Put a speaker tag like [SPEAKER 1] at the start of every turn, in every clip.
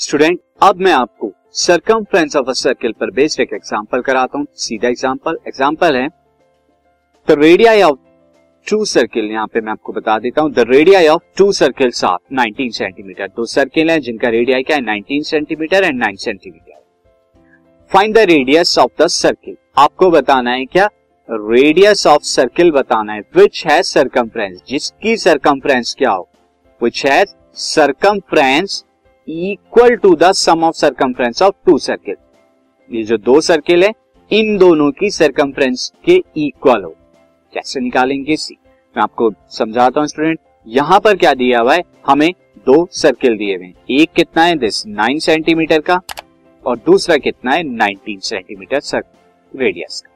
[SPEAKER 1] Student अब मैं आपको सरकमफ्रेंस ऑफ़ अ सर्किल पर बेस्ड एक एग्ज़ाम्पल कराता हूँ। सीधा एग्ज़ाम्पल एग्ज़ाम्पल है। The radii of two circle यहाँ पे मैं आपको बता देता हूँ। The radii of two circles are 19 centimetre दो सर्किल हैं, जिनका रेडियाई क्या है? 19 centimetre and 9 centimetre find the radius of the circle आपको बताना है क्या? रेडियस ऑफ़ सर्किल बताना है। विच है सरकमफ्रेंस जिसकी सरकमफ्रेंस क्या हो? विच है circumference equal to the sum of circumference of two circle ये जो दो सर्किल है, इन दोनों की सरकमफ्रेंस के इक्वल हो। कैसे निकालेंगे सी मैं आपको समझाता हूँ स्टूडेंट यहाँ पर क्या दिया हुआ है? हमें दो सर्किल दिए हुए एक कितना है? दिस नाइन सेंटीमीटर का और दूसरा कितना है? नाइनटीन सेंटीमीटर सर्कल रेडियस का।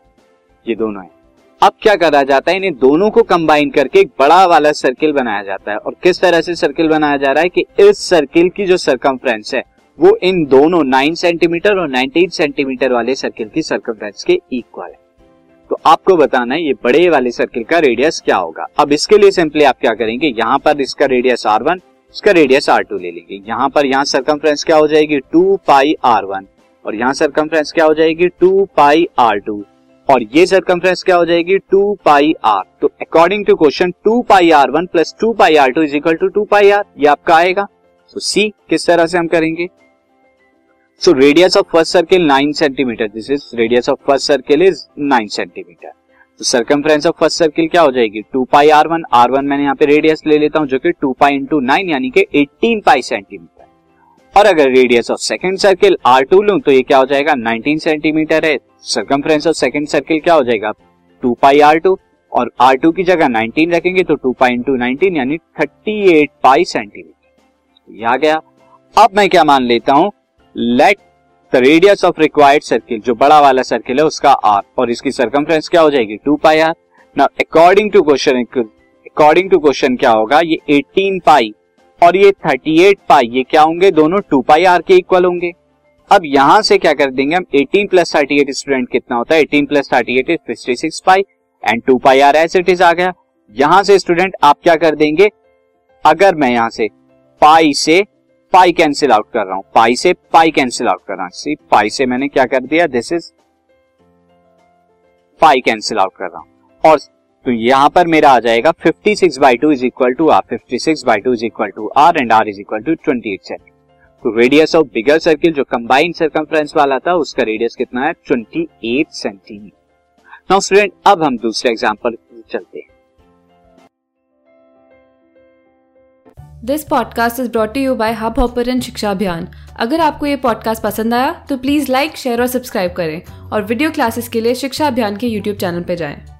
[SPEAKER 1] ये दोनों है। अब क्या करा जाता है? इन्हें दोनों को कंबाइन करके एक बड़ा वाला सर्किल बनाया जाता है। और किस तरह से सर्किल बनाया जा रहा है कि इस सर्किल की जो सरकमफ्रेंस है, वो इन दोनों 9 सेंटीमीटर और 19 सेंटीमीटर वाले सर्किल की सरकमफ्रेंस के इक्वल है। तो आपको बताना है, ये बड़े वाले सर्किल का रेडियस क्या होगा? अब इसके लिए सिंपली आप क्या करेंगे? यहाँ पर इसका रेडियस आर वन इसका रेडियस आर टू ले लेंगे। यहाँ पर यहाँ सरकमफ्रेंस क्या हो जाएगी? टू पाई आर वन और यहाँ सरकमफ्रेंस क्या हो जाएगी? टू पाई आर टू और ये सरकमफ्रेंस क्या हो जाएगी? टू पाई आर तो according to question two pi R one plus two pi R two is equal to two pi R ये आपका आएगा। तो सी किस तरह से हम करेंगे? So radius of first circle nine centimetre this is radius of first circle is nine centimetre तो सरकमफ्रेंस ऑफ़ फ़र्स्ट सर्किल क्या हो जाएगी? Two pi R one R one मैंने यहाँ पे रेडियस ले लेता हूँ जो कि टू पाई इंटू नाइन यानी कि एटीन पाई सेंटीमीटर और अगर radius of second circle R two लू तो ये क्या हो जाएगा? 19 सेंटीमीटर है। सरकमफ्रेंस ऑफ़ सेकंड सर्किल क्या हो जाएगा? टू पाई आर टू और आर टू की जगह 19 रखेंगे तो टू पाई इंटू नाइनटीन यानी 38 पाई सेंटीमीटर यह गया। अब मैं क्या मान लेता हूँ? Let the radius of required circle जो बड़ा वाला सर्किल है, उसका आर और इसकी सरकमफ्रेंस क्या हो जाएगी? Two pi R now according to question according to question क्या होगा? ये 18 पाई और ये 38 पाई ये क्या होंगे? दोनों 2 पाई आर के इक्वल होंगे। अब यहाँ से क्या कर देंगे हम? 18 प्लस थर्टी स्टूडेंट कितना होता है? 18 plus thirty eight fifty six pi and 2 pi R as it is आ गया। यहाँ से स्टूडेंट आप क्या कर देंगे? अगर मैं यहाँ से पाई से पाई कैंसिल आउट कर रहा हूँ पाई से पाई कैंसिल आउट कर रहा हूँ सी पाई से मैंने क्या कर दिया? This is pi cancel out कर रहा हूँ। और तो यहाँ पर मेरा आ जाएगा 56 six by two is equal to R fifty six by two is equal to R and R is equal to twenty eight centimetre तो रेडियस ऑफ़ बिगर सर्किल जो कंबाइन सर्कमफ्रेंस वाला था, उसका रेडियस कितना है? 28 सेंटीमीटर नाउ स्टूडेंट अब हम दूसरे एग्जांपल चलते हैं।
[SPEAKER 2] This podcast is brought you by Hubhopper शिक्षा अभियान अगर आपको ये पॉडकास्ट पसंद आया तो प्लीज़ लाइक शेयर और सब्सक्राइब करें। और वीडियो क्लासेस के लिए शिक्षा अभियान के यूट्यूब चैनल पर जाएँ।